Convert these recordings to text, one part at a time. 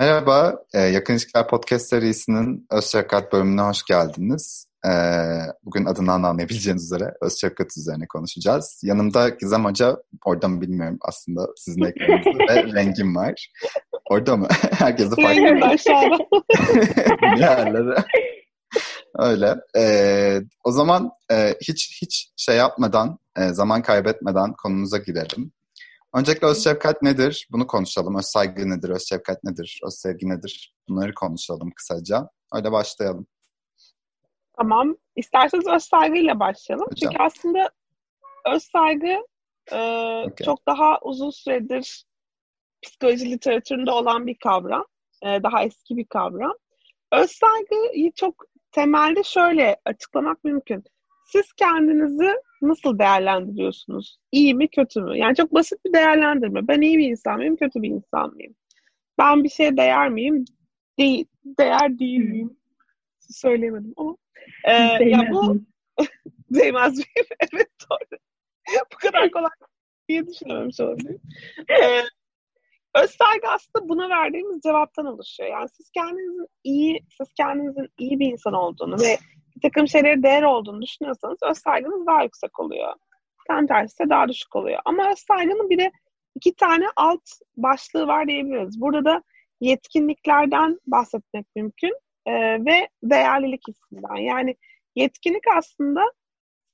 Merhaba, e, Yakın İlişkiler Podcast serisinin Öz Şefkat bölümüne hoş geldiniz. E, bugün adından anlayabileceğiniz üzere Öz Şefkat üzerine konuşacağız. Yanımda Gizem Hoca, orada mı bilmiyorum aslında sizin ekranınızda ve Rengin var. Orada mı? Herkesi farklı. Rengin aşağıda. Diğerleri. Öyle. E, o zaman e, hiç hiç şey yapmadan, e, zaman kaybetmeden konumuza girelim. Öncelikle öz şefkat nedir? Bunu konuşalım. Öz saygı nedir? Öz şefkat nedir? Öz sevgi nedir? Bunları konuşalım kısaca. Öyle başlayalım. Tamam. İsterseniz öz saygıyla başlayalım. Hocam. Çünkü aslında öz saygı e, okay. çok daha uzun süredir psikoloji literatüründe olan bir kavram. E, daha eski bir kavram. Öz saygıyı çok temelde şöyle açıklamak mümkün. Siz kendinizi nasıl değerlendiriyorsunuz? İyi mi kötü mü? Yani çok basit bir değerlendirme. Ben iyi bir insan mıyım, kötü bir insan mıyım? Ben bir şeye değer miyim? Değil, değer değil miyim? Söyleyemedim ama. Ee, ya bu değmez miyim? evet doğru. bu kadar kolay diye düşünememiş olabilirim. Ee, öz saygı aslında buna verdiğimiz cevaptan oluşuyor. Yani siz kendinizin iyi, siz kendinizin iyi bir insan olduğunu ve bir takım şeylere değer olduğunu düşünüyorsanız öz saygınız daha yüksek oluyor. Tam tersi de daha düşük oluyor. Ama öz saygının bir de iki tane alt başlığı var diyebiliriz. Burada da yetkinliklerden bahsetmek mümkün ee, ve değerlilik hissinden. Yani yetkinlik aslında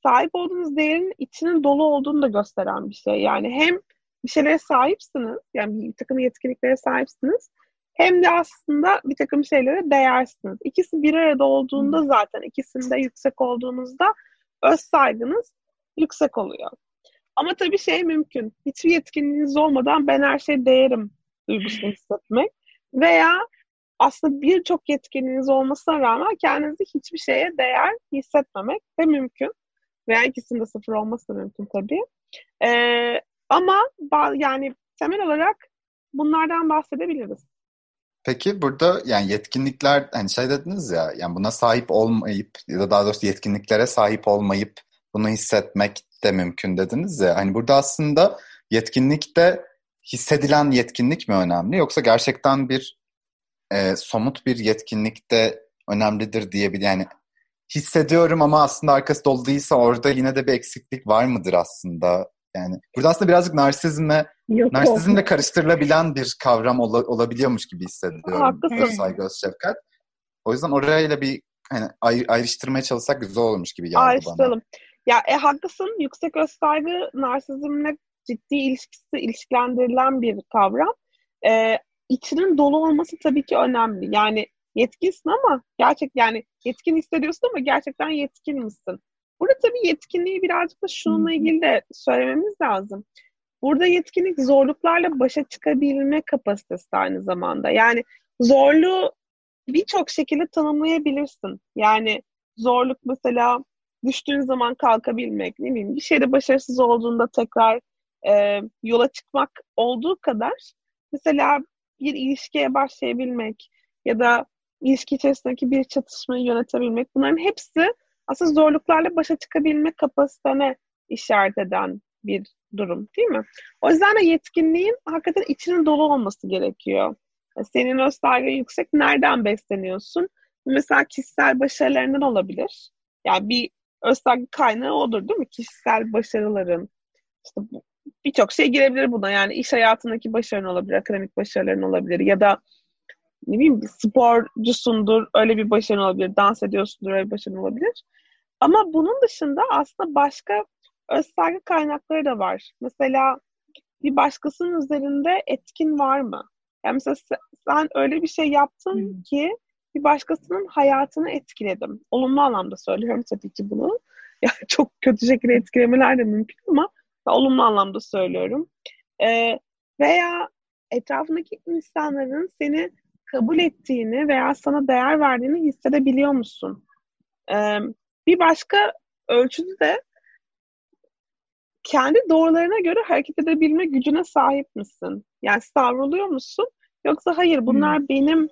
sahip olduğunuz değerin içinin dolu olduğunu da gösteren bir şey. Yani hem bir şeylere sahipsiniz, yani bir takım yetkinliklere sahipsiniz hem de aslında bir takım şeylere değersiniz. İkisi bir arada olduğunda zaten ikisinde yüksek olduğunuzda öz saygınız yüksek oluyor. Ama tabii şey mümkün. Hiçbir yetkinliğiniz olmadan ben her şey değerim duygusunu hissetmek. Veya aslında birçok yetkinliğiniz olmasına rağmen kendinizi hiçbir şeye değer hissetmemek de mümkün. Veya ikisinde sıfır olması da mümkün tabii. Ee, ama yani temel olarak bunlardan bahsedebiliriz. Peki burada yani yetkinlikler hani şey dediniz ya yani buna sahip olmayıp ya da daha doğrusu yetkinliklere sahip olmayıp bunu hissetmek de mümkün dediniz ya. Hani burada aslında yetkinlikte hissedilen yetkinlik mi önemli yoksa gerçekten bir e, somut bir yetkinlik de önemlidir diyebilir. Yani hissediyorum ama aslında arkası dolu değilse orada yine de bir eksiklik var mıdır aslında? Yani burada aslında birazcık narsizmle Yok, narsizmle yok. karıştırılabilen bir kavram ol, olabiliyormuş gibi hissediyorum. Haklısın. Saygı, öz şefkat. O yüzden orayla bir hani ayr, ayrıştırmaya çalışsak güzel olmuş gibi geldi Ayrıştıralım. bana. Ya e, haklısın. Yüksek öz saygı narsizmle ciddi ilişkisi ilişkilendirilen bir kavram. E, içinin dolu olması tabii ki önemli. Yani yetkinsin ama gerçek yani yetkin hissediyorsun ama gerçekten yetkin misin? Burada tabii yetkinliği birazcık da şununla ilgili de söylememiz lazım. Burada yetkinlik zorluklarla başa çıkabilme kapasitesi aynı zamanda. Yani zorluğu birçok şekilde tanımlayabilirsin. Yani zorluk mesela düştüğün zaman kalkabilmek, ne bileyim bir şeyde başarısız olduğunda tekrar e, yola çıkmak olduğu kadar mesela bir ilişkiye başlayabilmek ya da ilişki içerisindeki bir çatışmayı yönetebilmek bunların hepsi aslında zorluklarla başa çıkabilme kapasitene işaret eden bir durum değil mi? O yüzden de yetkinliğin hakikaten içinin dolu olması gerekiyor. Senin öz saygı yüksek. Nereden besleniyorsun? Mesela kişisel başarılarından olabilir. Yani bir öz saygı kaynağı odur değil mi? Kişisel başarıların. İşte birçok şey girebilir buna. Yani iş hayatındaki başarın olabilir, akademik başarıların olabilir ya da ne bileyim sporcusundur, öyle bir başarın olabilir, dans ediyorsundur, öyle bir başarın olabilir. Ama bunun dışında aslında başka özsaygı kaynakları da var. Mesela bir başkasının üzerinde etkin var mı? Yani mesela sen öyle bir şey yaptın hmm. ki bir başkasının hayatını etkiledim. Olumlu anlamda söylüyorum tabii ki bunu. Yani çok kötü şekilde etkilemeler de mümkün ama olumlu anlamda söylüyorum. Ee, veya etrafındaki insanların seni kabul ettiğini veya sana değer verdiğini hissedebiliyor musun? Ee, bir başka ölçüde de kendi doğrularına göre hareket edebilme gücüne sahip misin? Yani savruluyor musun? Yoksa hayır bunlar hmm. benim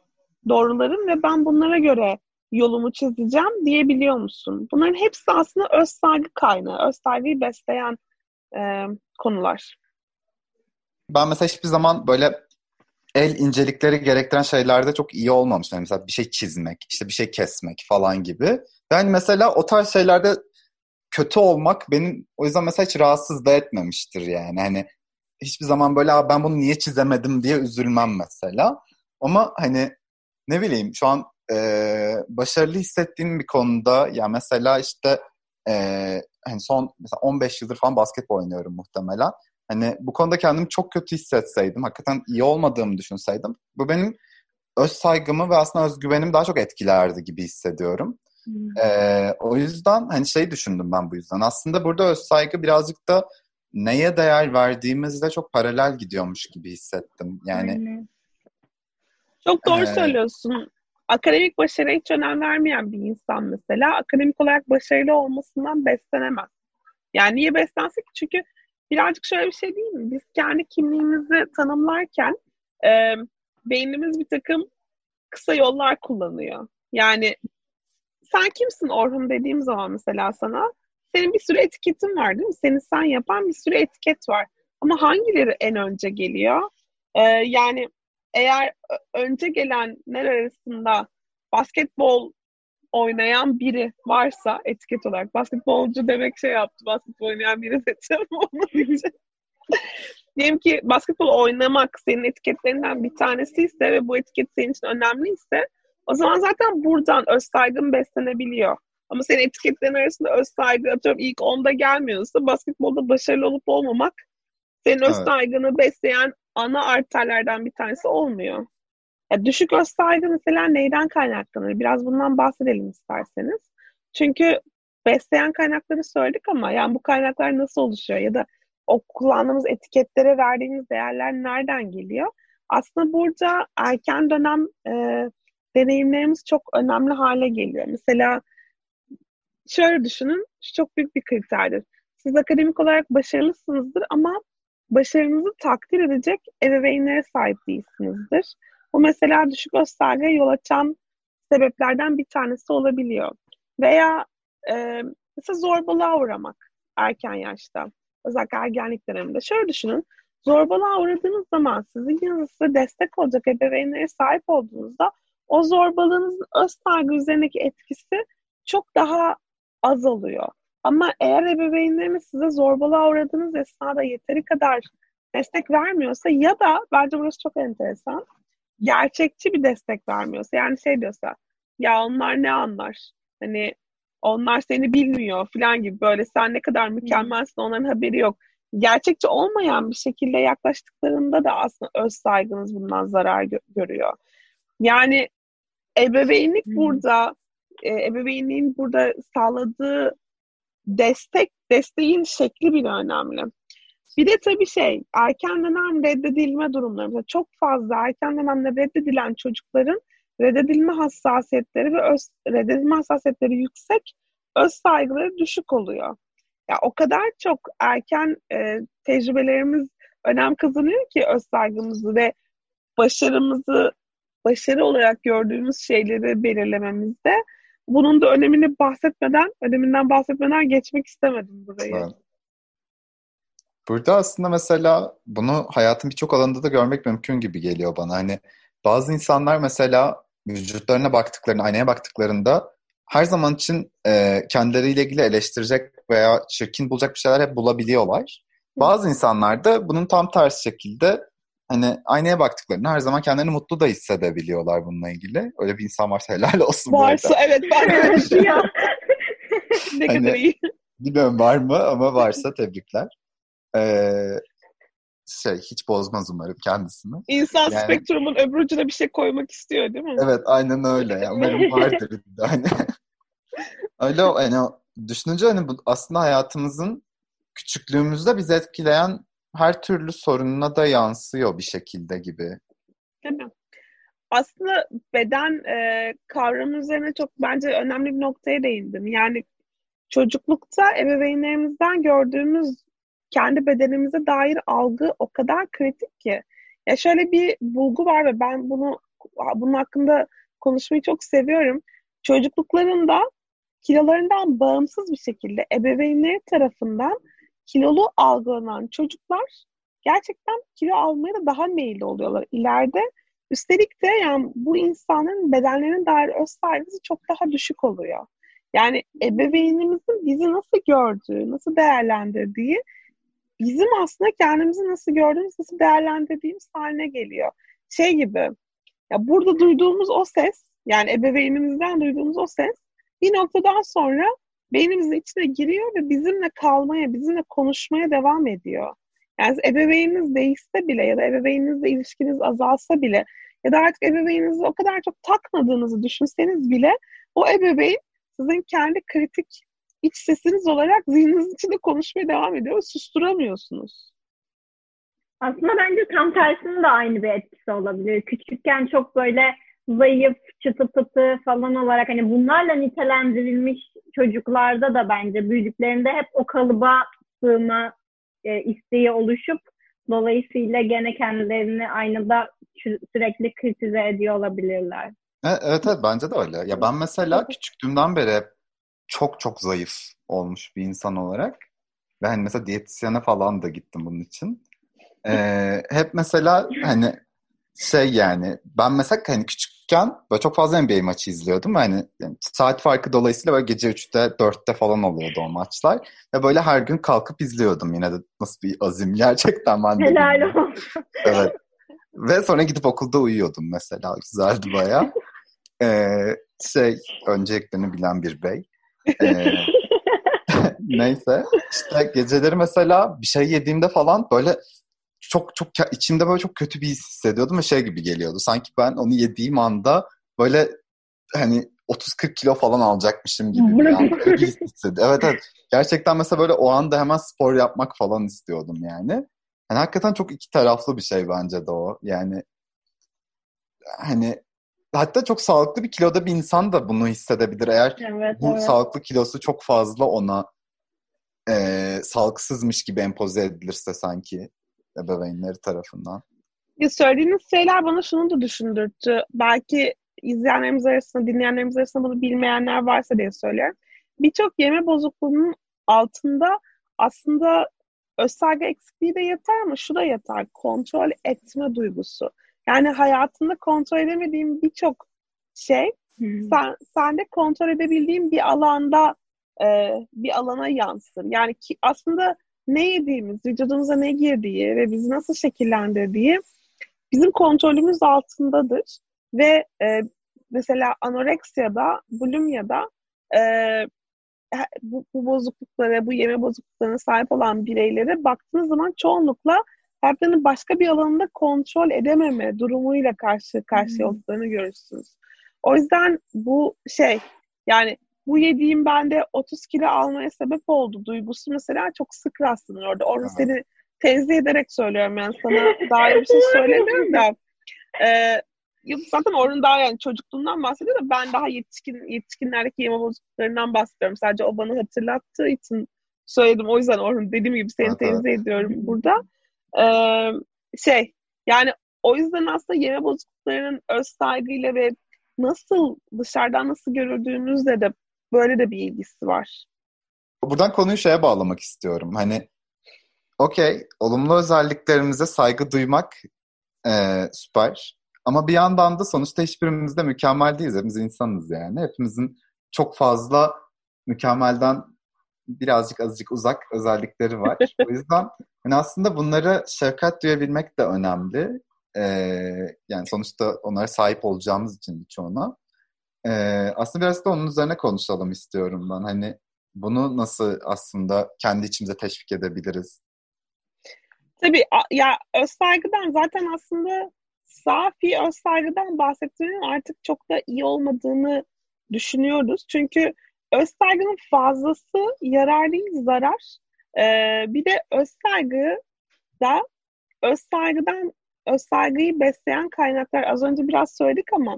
doğrularım ve ben bunlara göre yolumu çizeceğim diyebiliyor musun? Bunların hepsi aslında öz saygı kaynağı, öz saygıyı besleyen e, konular. Ben mesela hiçbir zaman böyle el incelikleri gerektiren şeylerde çok iyi olmamış. Yani mesela bir şey çizmek, işte bir şey kesmek falan gibi. Yani mesela o tarz şeylerde kötü olmak benim o yüzden mesela hiç rahatsız da etmemiştir yani. Hani hiçbir zaman böyle ben bunu niye çizemedim diye üzülmem mesela. Ama hani ne bileyim şu an e, başarılı hissettiğim bir konuda ya mesela işte e, hani son mesela 15 yıldır falan basketbol oynuyorum muhtemelen. Hani bu konuda kendimi çok kötü hissetseydim, hakikaten iyi olmadığımı düşünseydim bu benim öz saygımı ve aslında özgüvenimi daha çok etkilerdi gibi hissediyorum. Hmm. Ee, o yüzden hani şey düşündüm ben bu yüzden. Aslında burada öz saygı birazcık da neye değer verdiğimizle çok paralel gidiyormuş gibi hissettim. Yani Aynen. Çok doğru ee, söylüyorsun. Akademik başarıya hiç önem vermeyen bir insan mesela akademik olarak başarılı olmasından beslenemez. Yani niye beslensin ki? Çünkü birazcık şöyle bir şey değil mi? Biz kendi kimliğimizi tanımlarken e, beynimiz bir takım kısa yollar kullanıyor. Yani sen kimsin Orhun dediğim zaman mesela sana senin bir sürü etiketin var değil mi? Seni sen yapan bir sürü etiket var. Ama hangileri en önce geliyor? Ee, yani eğer önce gelenler arasında basketbol oynayan biri varsa etiket olarak basketbolcu demek şey yaptı. Basketbol oynayan biri seçeceğim olmadığı için. Diyelim ki basketbol oynamak senin etiketlerinden bir tanesi ise ve bu etiket senin için önemliyse o zaman zaten buradan öz saygın beslenebiliyor. Ama senin etiketlerin arasında öz saygı atıyorum ilk onda gelmiyorsa basketbolda başarılı olup olmamak senin öz evet. saygını besleyen ana arterlerden bir tanesi olmuyor. Ya düşük öz saygı mesela neyden kaynaklanır? Biraz bundan bahsedelim isterseniz. Çünkü besleyen kaynakları söyledik ama yani bu kaynaklar nasıl oluşuyor ya da o kullandığımız etiketlere verdiğimiz değerler nereden geliyor? Aslında burada erken dönem e, deneyimlerimiz çok önemli hale geliyor. Mesela şöyle düşünün, şu çok büyük bir kriterdir. Siz akademik olarak başarılısınızdır ama başarınızı takdir edecek ebeveynlere sahip değilsinizdir. Bu mesela düşük göstergeye yol açan sebeplerden bir tanesi olabiliyor. Veya e, mesela zorbalığa uğramak erken yaşta. Özellikle ergenlik döneminde. Şöyle düşünün. Zorbalığa uğradığınız zaman sizin yanınızda destek olacak ebeveynlere sahip olduğunuzda o zorbalığınızın öz saygı üzerindeki etkisi çok daha az oluyor. Ama eğer ebeveynleriniz size zorbalığa uğradığınız esnada yeteri kadar destek vermiyorsa ya da bence burası çok enteresan gerçekçi bir destek vermiyorsa yani şey diyorsa ya onlar ne anlar hani onlar seni bilmiyor falan gibi böyle sen ne kadar mükemmelsin onların haberi yok. Gerçekçi olmayan bir şekilde yaklaştıklarında da aslında öz saygınız bundan zarar gö- görüyor. Yani ebeveynlik hmm. burada e, ebeveynliğin burada sağladığı destek desteğin şekli bile önemli. Bir de tabii şey erken dönem reddedilme durumları. Çok fazla erken dönemde reddedilen çocukların reddedilme hassasiyetleri ve öz, reddedilme hassasiyetleri yüksek, öz saygıları düşük oluyor. Ya o kadar çok erken e, tecrübelerimiz önem kazanıyor ki öz saygımızı ve başarımızı başarı olarak gördüğümüz şeyleri belirlememizde bunun da önemini bahsetmeden, öneminden bahsetmeden geçmek istemedim burayı. Evet. Burada aslında mesela bunu hayatın birçok alanında da görmek mümkün gibi geliyor bana. Hani bazı insanlar mesela vücutlarına baktıklarında, aynaya baktıklarında her zaman için e, kendileriyle ilgili eleştirecek veya çirkin bulacak bir şeyler hep bulabiliyorlar. Bazı insanlar da bunun tam tersi şekilde hani aynaya baktıklarında her zaman kendilerini mutlu da hissedebiliyorlar bununla ilgili. Öyle bir insan varsa helal olsun. Varsa evet ben öyle düşünüyorum. ne hani, kadar iyi. Bilmiyorum var mı ama varsa tebrikler. Ee, şey hiç bozmaz umarım kendisini. İnsan yani, spektrumun öbür ucuna bir şey koymak istiyor değil mi? Evet aynen öyle. Yani umarım vardır. hani. öyle hani düşününce hani bu aslında hayatımızın küçüklüğümüzde bizi etkileyen her türlü sorununa da yansıyor bir şekilde gibi. Değil mi? Aslında beden e, kavramı üzerine çok bence önemli bir noktaya değindim. Yani çocuklukta ebeveynlerimizden gördüğümüz kendi bedenimize dair algı o kadar kritik ki. Ya şöyle bir bulgu var ve ben bunu bunun hakkında konuşmayı çok seviyorum. Çocukluklarında kilolarından bağımsız bir şekilde ebeveynleri tarafından kilolu algılanan çocuklar gerçekten kilo almaya da daha meyilli oluyorlar ileride. Üstelik de yani bu insanın bedenlerine dair öz saygısı çok daha düşük oluyor. Yani ebeveynimizin bizi nasıl gördüğü, nasıl değerlendirdiği bizim aslında kendimizi nasıl gördüğümüz, nasıl değerlendirdiğimiz haline geliyor. Şey gibi, ya burada duyduğumuz o ses, yani ebeveynimizden duyduğumuz o ses bir noktadan sonra beynimizin içine giriyor ve bizimle kalmaya, bizimle konuşmaya devam ediyor. Yani ebeveyniniz değişse bile ya da ebeveyninizle ilişkiniz azalsa bile ya da artık ebeveyninizi o kadar çok takmadığınızı düşünseniz bile o ebeveyn sizin kendi kritik iç sesiniz olarak zihninizin içinde konuşmaya devam ediyor ve susturamıyorsunuz. Aslında bence tam tersinin de aynı bir etkisi olabilir. Küçükken çok böyle zayıf, çıtı pıtı falan olarak hani bunlarla nitelendirilmiş çocuklarda da bence büyüdüklerinde hep o kalıba sığma e, isteği oluşup dolayısıyla gene kendilerini aynada sürekli kritize ediyor olabilirler. Evet, evet, evet bence de öyle. Ya ben mesela küçüklüğümden beri çok çok zayıf olmuş bir insan olarak ve hani mesela diyetisyene falan da gittim bunun için. Ee, hep mesela hani şey yani ben mesela hani küçükken böyle çok fazla NBA maçı izliyordum. Hani yani saat farkı dolayısıyla böyle gece 3'te 4'te falan oluyordu o maçlar. Ve böyle her gün kalkıp izliyordum yine de nasıl bir azim gerçekten ben de. Helal olsun. Evet. Ve sonra gidip okulda uyuyordum mesela. Güzeldi baya. Ee, şey önceliklerini bilen bir bey. Ee, neyse işte geceleri mesela bir şey yediğimde falan böyle çok çok içimde böyle çok kötü bir his hissediyordum ve şey gibi geliyordu. Sanki ben onu yediğim anda böyle hani 30-40 kilo falan alacakmışım gibi bir, an, bir his hissediyorum. Evet evet. Gerçekten mesela böyle o anda hemen spor yapmak falan istiyordum yani. Yani hakikaten çok iki taraflı bir şey bence de o. Yani hani hatta çok sağlıklı bir kiloda bir insan da bunu hissedebilir eğer evet, bu evet. sağlıklı kilosu çok fazla ona e, sağlıksızmış gibi empoze edilirse sanki ebeveynleri tarafından. Ya söylediğiniz şeyler bana şunu da düşündürttü. Belki izleyenlerimiz arasında, dinleyenlerimiz arasında bunu bilmeyenler varsa diye söylüyorum. Birçok yeme bozukluğunun altında aslında özellikle eksikliği de yeter ama şu da yeter. Kontrol etme duygusu. Yani hayatında kontrol edemediğin birçok şey hmm. sen, sende kontrol edebildiğin bir alanda e, bir alana yansır. Yani ki aslında ne yediğimiz, vücudumuza ne girdiği ve bizi nasıl şekillendirdiği bizim kontrolümüz altındadır. Ve e, mesela anoreksiyada, bulimyada e, bu, bu bozukluklara, bu yeme bozukluklarına sahip olan bireylere baktığınız zaman çoğunlukla hayatlarının başka bir alanında kontrol edememe durumuyla karşı karşıya olduklarını görürsünüz. O yüzden bu şey yani bu yediğim bende 30 kilo almaya sebep oldu duygusu mesela çok sık rastlanır orada. Orada evet. seni tenzih ederek söylüyorum yani sana daha bir şey söylemiyorum da. Ee, zaten Orhun daha yani çocukluğundan bahsediyor da ben daha yetişkin yetişkinlerdeki yeme bozukluklarından bahsediyorum. Sadece o bana hatırlattığı için söyledim. O yüzden Orhun dediğim gibi seni tenzih ediyorum burada. Ee, şey yani o yüzden aslında yeme bozukluklarının öz saygıyla ve nasıl dışarıdan nasıl görüldüğünüzle de böyle de bir ilgisi var. Buradan konuyu şeye bağlamak istiyorum. Hani okey olumlu özelliklerimize saygı duymak e, süper. Ama bir yandan da sonuçta hiçbirimiz de mükemmel değiliz. Hepimiz insanız yani. Hepimizin çok fazla mükemmelden birazcık azıcık uzak özellikleri var. o yüzden yani aslında bunları şefkat duyabilmek de önemli. Ee, yani sonuçta onlara sahip olacağımız için birçoğuna. Ee, aslında biraz da onun üzerine konuşalım istiyorum ben. Hani bunu nasıl aslında kendi içimize teşvik edebiliriz? Tabii ya öz saygıdan zaten aslında safi öz saygıdan bahsettiğinin artık çok da iyi olmadığını düşünüyoruz. Çünkü öz fazlası yarar değil zarar. Ee, bir de öz saygı da öz saygıdan besleyen kaynaklar az önce biraz söyledik ama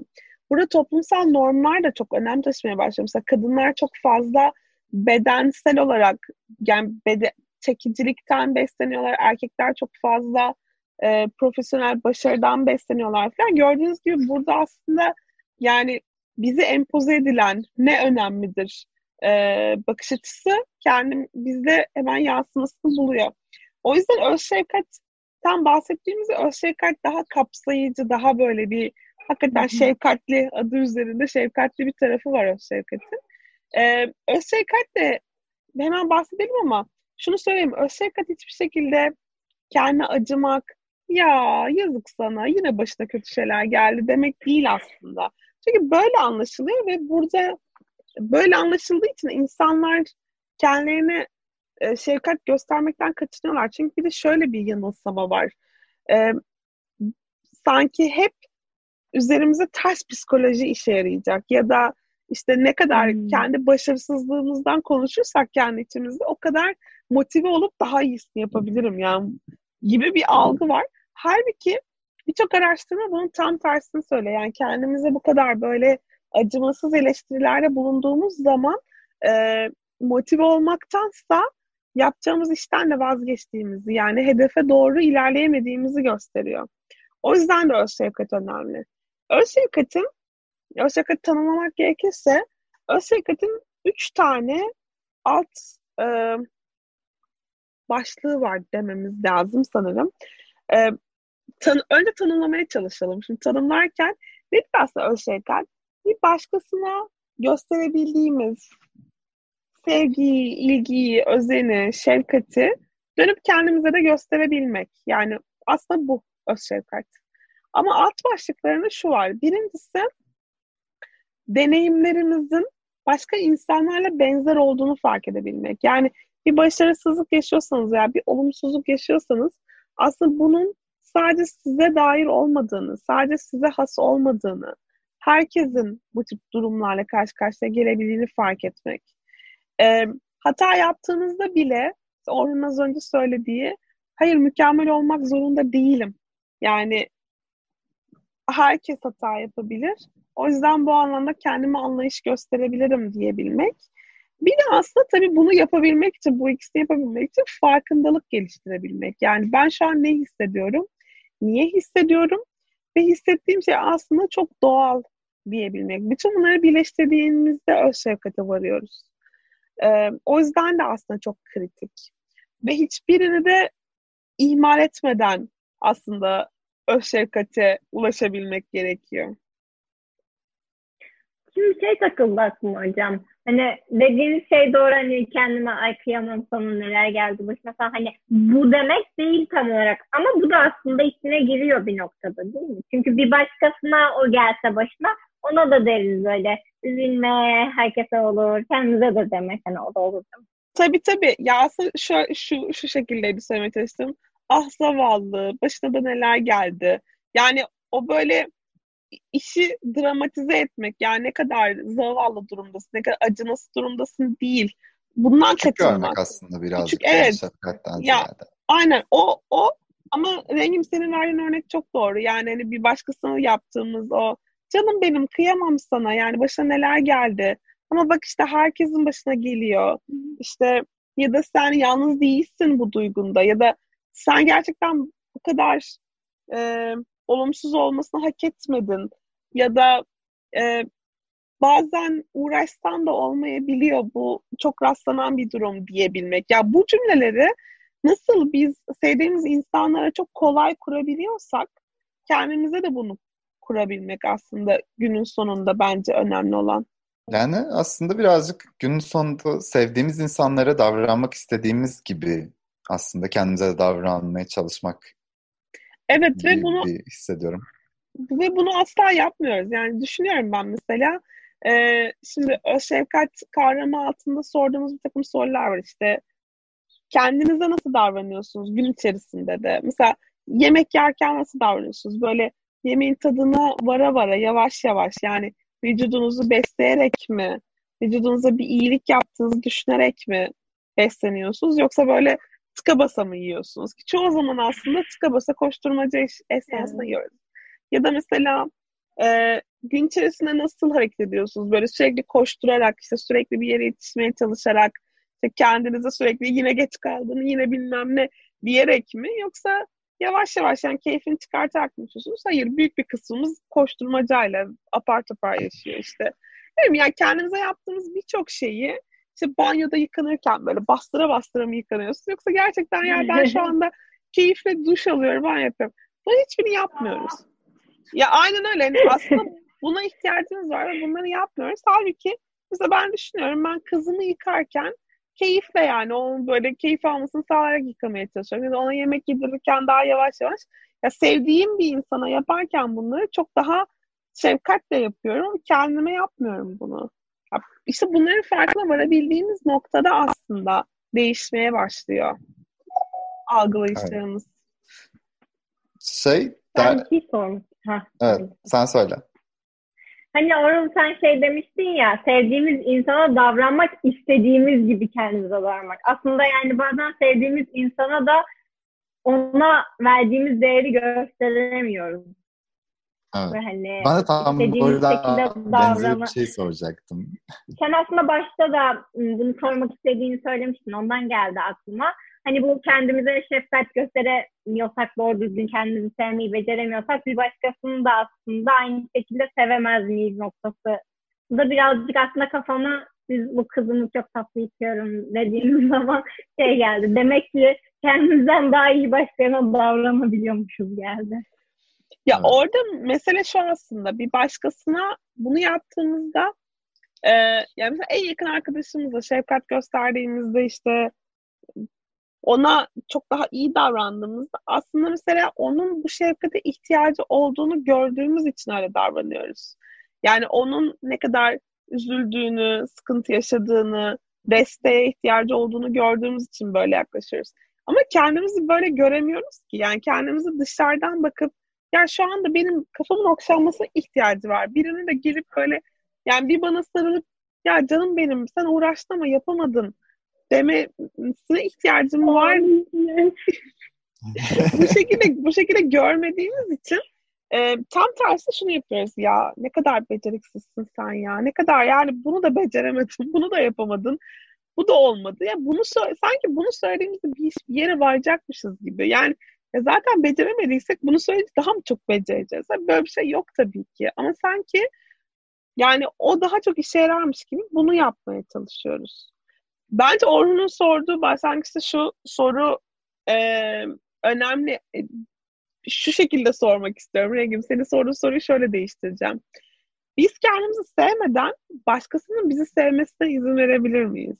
burada toplumsal normlar da çok önem taşımaya başlıyor. Mesela kadınlar çok fazla bedensel olarak yani bede, çekicilikten besleniyorlar. Erkekler çok fazla e, profesyonel başarıdan besleniyorlar falan. Gördüğünüz gibi burada aslında yani bizi empoze edilen ne önemlidir e, bakış açısı kendim bizde hemen yansımasını buluyor. O yüzden öz şefkat tam bahsettiğimiz öz şefkat daha kapsayıcı, daha böyle bir hakikaten şefkatli adı üzerinde şefkatli bir tarafı var öz şefkatin. Ee, öz şefkat de hemen bahsedelim ama şunu söyleyeyim. Öz şefkat hiçbir şekilde kendine acımak, ya yazık sana yine başına kötü şeyler geldi demek değil aslında. Çünkü böyle anlaşılıyor ve burada böyle anlaşıldığı için insanlar kendilerine e, şefkat göstermekten kaçınıyorlar. Çünkü bir de şöyle bir yanılsama var. E, sanki hep üzerimize ters psikoloji işe yarayacak ya da işte ne kadar hmm. kendi başarısızlığımızdan konuşursak kendi içimizde o kadar motive olup daha iyisini yapabilirim yani gibi bir algı var. Halbuki birçok araştırma bunun tam tersini söylüyor. Yani kendimize bu kadar böyle acımasız eleştirilerde bulunduğumuz zaman e, motive olmaktansa yapacağımız işten de vazgeçtiğimizi yani hedefe doğru ilerleyemediğimizi gösteriyor. O yüzden de öz şefkat önemli. Öz şefkatin, öz şefkati tanımlamak gerekirse öz şefkatin üç tane alt e, başlığı var dememiz lazım sanırım. E, tan önce tanımlamaya çalışalım. Şimdi tanımlarken nedir aslında şefkat? Bir başkasına gösterebildiğimiz sevgiyi, ilgiyi, özeni, şefkati dönüp kendimize de gösterebilmek. Yani aslında bu öz şefkat. Ama alt başlıklarında şu var. Birincisi deneyimlerimizin başka insanlarla benzer olduğunu fark edebilmek. Yani bir başarısızlık yaşıyorsanız veya bir olumsuzluk yaşıyorsanız aslında bunun sadece size dair olmadığını, sadece size has olmadığını, herkesin bu tip durumlarla karşı karşıya gelebildiğini fark etmek. E, hata yaptığınızda bile Orhun az önce söylediği hayır mükemmel olmak zorunda değilim. Yani herkes hata yapabilir. O yüzden bu anlamda kendime anlayış gösterebilirim diyebilmek. Bir de aslında tabii bunu yapabilmek için, bu ikisini yapabilmek için farkındalık geliştirebilmek. Yani ben şu an ne hissediyorum, niye hissediyorum ve hissettiğim şey aslında çok doğal diyebilmek. Bütün bunları birleştirdiğimizde öz şefkate varıyoruz. Ee, o yüzden de aslında çok kritik. Ve hiçbirini de ihmal etmeden aslında öz şefkate ulaşabilmek gerekiyor. Şimdi şey takıldı aklıma hocam. Hani dediğiniz şey doğru hani kendime ay kıyamam sana neler geldi başına falan hani bu demek değil tam olarak ama bu da aslında içine giriyor bir noktada değil mi? Çünkü bir başkasına o gelse başına ona da deriz böyle üzülme herkese olur kendimize de demek hani o da olur? Tabii tabii. Ya aslında şu, şu, şu şekilde bir söylemeye çalıştım. Ah zavallı, başına da neler geldi. Yani o böyle işi dramatize etmek. Yani ne kadar zavallı durumdasın, ne kadar acınası durumdasın değil. Bundan Küçük kaçınmak. görmek aslında birazcık. Küçük, evet. Ya, ziyade. Aynen o, o ama Rengim senin verdiğin örnek çok doğru. Yani hani bir başkasına yaptığımız o canım benim kıyamam sana yani başına neler geldi. Ama bak işte herkesin başına geliyor. İşte ya da sen yalnız değilsin bu duygunda ya da sen gerçekten bu kadar e, olumsuz olmasını hak etmedin ya da e, bazen uğraşsan da olmayabiliyor bu çok rastlanan bir durum diyebilmek. Ya bu cümleleri nasıl biz sevdiğimiz insanlara çok kolay kurabiliyorsak kendimize de bunu kurabilmek aslında günün sonunda bence önemli olan. Yani aslında birazcık günün sonunda sevdiğimiz insanlara davranmak istediğimiz gibi aslında kendimize de davranmaya çalışmak Evet ve bunu hissediyorum. Ve bunu asla yapmıyoruz. Yani düşünüyorum ben mesela e, şimdi o şefkat kavramı altında sorduğumuz bir takım sorular var işte. Kendinize nasıl davranıyorsunuz gün içerisinde de? Mesela yemek yerken nasıl davranıyorsunuz? Böyle yemeğin tadına vara vara yavaş yavaş yani vücudunuzu besleyerek mi? Vücudunuza bir iyilik yaptığınızı düşünerek mi besleniyorsunuz? Yoksa böyle tıka basa mı yiyorsunuz? Ki çoğu zaman aslında tıka basa koşturmaca esnasında evet. yiyoruz. Ya da mesela e, gün içerisinde nasıl hareket ediyorsunuz? Böyle sürekli koşturarak, işte sürekli bir yere yetişmeye çalışarak, işte kendinize sürekli yine geç kaldın, yine bilmem ne diyerek mi? Yoksa yavaş yavaş yani keyfini çıkartarak mı yaşıyorsunuz? Hayır, büyük bir kısmımız koşturmacayla apar topar yaşıyor işte. Yani kendimize yaptığımız birçok şeyi işte banyoda yıkanırken böyle bastıra bastıra mı yıkanıyorsun? Yoksa gerçekten yani ben şu anda keyifle duş alıyorum, ben yapıyorum. Bunun hiçbirini yapmıyoruz. Ya aynen öyle. Yani aslında buna ihtiyacımız var ve bunları yapmıyoruz. Halbuki mesela ben düşünüyorum ben kızımı yıkarken keyifle yani onun böyle keyif almasını sağlayarak yıkamaya çalışıyorum. Ya da ona yemek yedirirken daha yavaş yavaş. Ya sevdiğim bir insana yaparken bunları çok daha şefkatle yapıyorum. Kendime yapmıyorum bunu. İşte bunların farkına varabildiğimiz noktada aslında değişmeye başlıyor algılayışlarımız. Şey, Ben der... bir şey evet, sen söyle. Hani Orhun sen şey demiştin ya sevdiğimiz insana davranmak istediğimiz gibi kendimize davranmak. Aslında yani bazen sevdiğimiz insana da ona verdiğimiz değeri gösteremiyoruz. Evet. Ve hani Ben de tam burada şekilde benzer davran- bir şey soracaktım. Sen aslında başta da ım, bunu sormak istediğini söylemiştin. Ondan geldi aklıma. Hani bu kendimize şefkat gösteremiyorsak, doğru düzgün kendimizi sevmeyi beceremiyorsak bir başkasını da aslında aynı şekilde sevemez miyiz noktası. Bu da birazcık aslında kafama siz bu kızımı çok tatlı itiyorum dediğimiz zaman şey geldi. Demek ki kendimizden daha iyi başkalarına davranabiliyormuşuz geldi. Ya Evet. orada mesele şu aslında bir başkasına bunu yaptığımızda e, yani mesela en yakın arkadaşımızla şefkat gösterdiğimizde işte ona çok daha iyi davrandığımızda aslında mesela onun bu şefkate ihtiyacı olduğunu gördüğümüz için öyle davranıyoruz. Yani onun ne kadar üzüldüğünü, sıkıntı yaşadığını, desteğe ihtiyacı olduğunu gördüğümüz için böyle yaklaşıyoruz. Ama kendimizi böyle göremiyoruz ki. Yani kendimizi dışarıdan bakıp ya şu anda benim kafamın okşanmasına ihtiyacı var. Birinin de gelip böyle yani bir bana sarılıp ya canım benim sen uğraştın ama yapamadın. demesine ihtiyacım var. Bu şekilde bu şekilde görmediğimiz için e, tam tersi şunu yapıyoruz. Ya ne kadar beceriksizsin sen ya. Ne kadar yani bunu da beceremedin bunu da yapamadın. Bu da olmadı. Ya bunu sanki bunu söylediğimizde bir, bir yere varacakmışız gibi. Yani ya zaten beceremediysek bunu söyleyince daha mı çok becereceğiz? Böyle bir şey yok tabii ki ama sanki yani o daha çok işe yararmış gibi bunu yapmaya çalışıyoruz. Bence Orhun'un sorduğu başlangıçta şu soru e, önemli. Şu şekilde sormak istiyorum Rengim. Senin sorduğun soruyu şöyle değiştireceğim. Biz kendimizi sevmeden başkasının bizi sevmesine izin verebilir miyiz?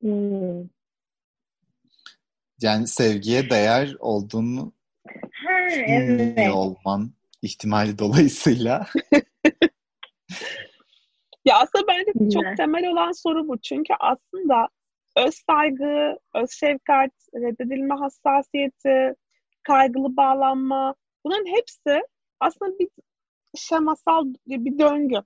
Hmm. Yani sevgiye değer olduğunu Ha, evet. olman ihtimali dolayısıyla. Ya aslında bence Güzel. çok temel olan soru bu. Çünkü aslında öz saygı, öz şefkat, reddedilme hassasiyeti, kaygılı bağlanma bunların hepsi aslında bir şemasal bir döngü.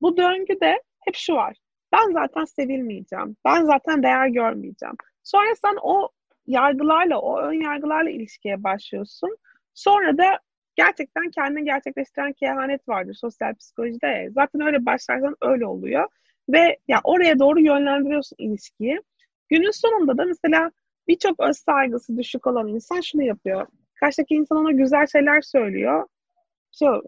Bu döngüde hep şu var. Ben zaten sevilmeyeceğim. Ben zaten değer görmeyeceğim. Sonra sen o yargılarla, o ön yargılarla ilişkiye başlıyorsun. Sonra da gerçekten kendini gerçekleştiren kehanet vardır sosyal psikolojide. Zaten öyle başlarsan öyle oluyor. Ve ya oraya doğru yönlendiriyorsun ilişkiyi. Günün sonunda da mesela birçok öz saygısı düşük olan insan şunu yapıyor. Karşıdaki insan ona güzel şeyler söylüyor. Şu,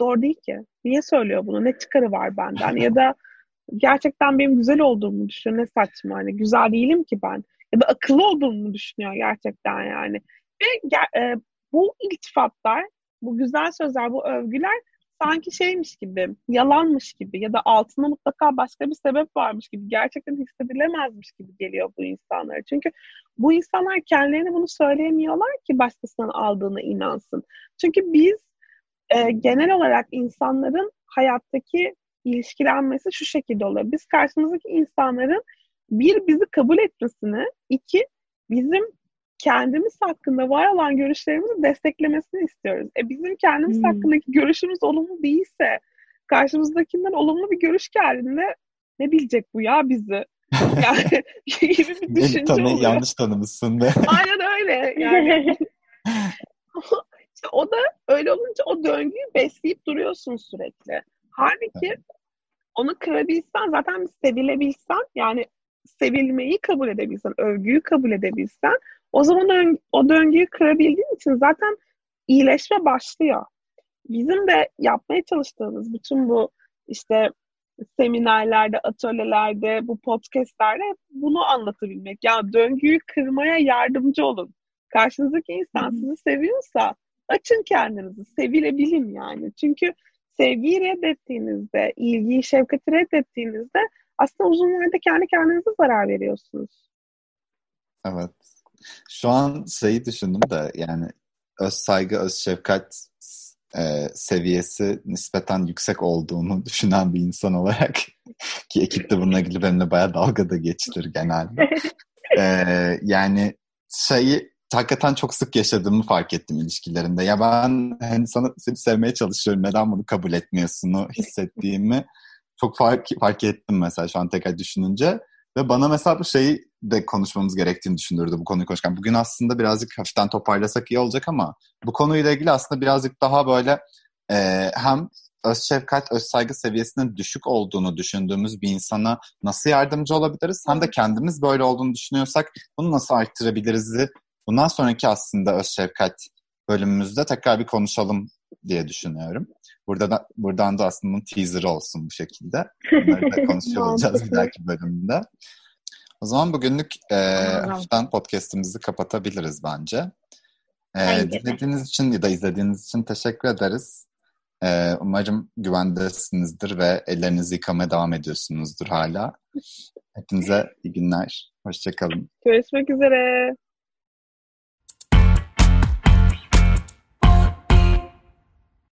doğru değil ki. Niye söylüyor bunu? Ne çıkarı var benden? Ya da gerçekten benim güzel olduğumu düşünüyor. Ne saçma hani güzel değilim ki ben. Ya da akıllı olduğumu düşünüyor gerçekten yani. Ve e, bu iltifatlar, bu güzel sözler, bu övgüler sanki şeymiş gibi, yalanmış gibi ya da altında mutlaka başka bir sebep varmış gibi, gerçekten hissedilemezmiş gibi geliyor bu insanlara. Çünkü bu insanlar kendilerine bunu söyleyemiyorlar ki başkasının aldığına inansın. Çünkü biz e, genel olarak insanların hayattaki ilişkilenmesi şu şekilde oluyor. Biz karşımızdaki insanların bir bizi kabul etmesini, iki bizim kendimiz hakkında var olan görüşlerimizi desteklemesini istiyoruz. E bizim kendimiz hmm. hakkındaki görüşümüz olumlu değilse karşımızdakinden olumlu bir görüş geldiğinde ne bilecek bu ya bizi? Yani gibi bir düşünce Tanı, oluyor. Yanlış tanımışsın be. Aynen öyle. Yani işte o da öyle olunca o döngüyü besleyip duruyorsun sürekli. Halbuki onu kırabilsen zaten sevilebilsen yani sevilmeyi kabul edebilsen, övgüyü kabul edebilsen o zaman o döngüyü kırabildiğin için zaten iyileşme başlıyor. Bizim de yapmaya çalıştığımız bütün bu işte seminerlerde, atölyelerde, bu podcastlerde bunu anlatabilmek. Yani döngüyü kırmaya yardımcı olun. Karşınızdaki insan sizi seviyorsa açın kendinizi, sevilebilin yani. Çünkü sevgiyi reddettiğinizde, ilgiyi, şefkati reddettiğinizde aslında uzun vadede kendi kendinize zarar veriyorsunuz. Evet. Şu an şeyi düşündüm de yani öz saygı, öz şefkat e, seviyesi nispeten yüksek olduğunu düşünen bir insan olarak ki ekip de bununla ilgili benimle bayağı dalga da geçtir genelde. e, yani şeyi hakikaten çok sık yaşadığımı fark ettim ilişkilerinde. Ya ben hani sana seni sevmeye çalışıyorum. Neden bunu kabul etmiyorsun hissettiğimi çok fark, fark ettim mesela şu an tekrar düşününce. Ve bana mesela bu şeyi de konuşmamız gerektiğini düşündürdü bu konuyu konuşurken. Bugün aslında birazcık hafiften toparlasak iyi olacak ama bu konuyla ilgili aslında birazcık daha böyle e, hem öz şefkat, öz saygı seviyesinin düşük olduğunu düşündüğümüz bir insana nasıl yardımcı olabiliriz? Hem de kendimiz böyle olduğunu düşünüyorsak bunu nasıl arttırabiliriz? Bundan sonraki aslında öz şefkat bölümümüzde tekrar bir konuşalım diye düşünüyorum. Burada da, buradan da aslında bunun teaser'ı olsun bu şekilde. Bunları da konuşuyor olacağız bir dahaki bölümde. O zaman bugünlük e, hafiften podcast'imizi kapatabiliriz bence. E, dinlediğiniz için ya da izlediğiniz için teşekkür ederiz. E, umarım güvendesinizdir ve ellerinizi yıkamaya devam ediyorsunuzdur hala. Hepinize iyi günler. Hoşçakalın. Görüşmek üzere.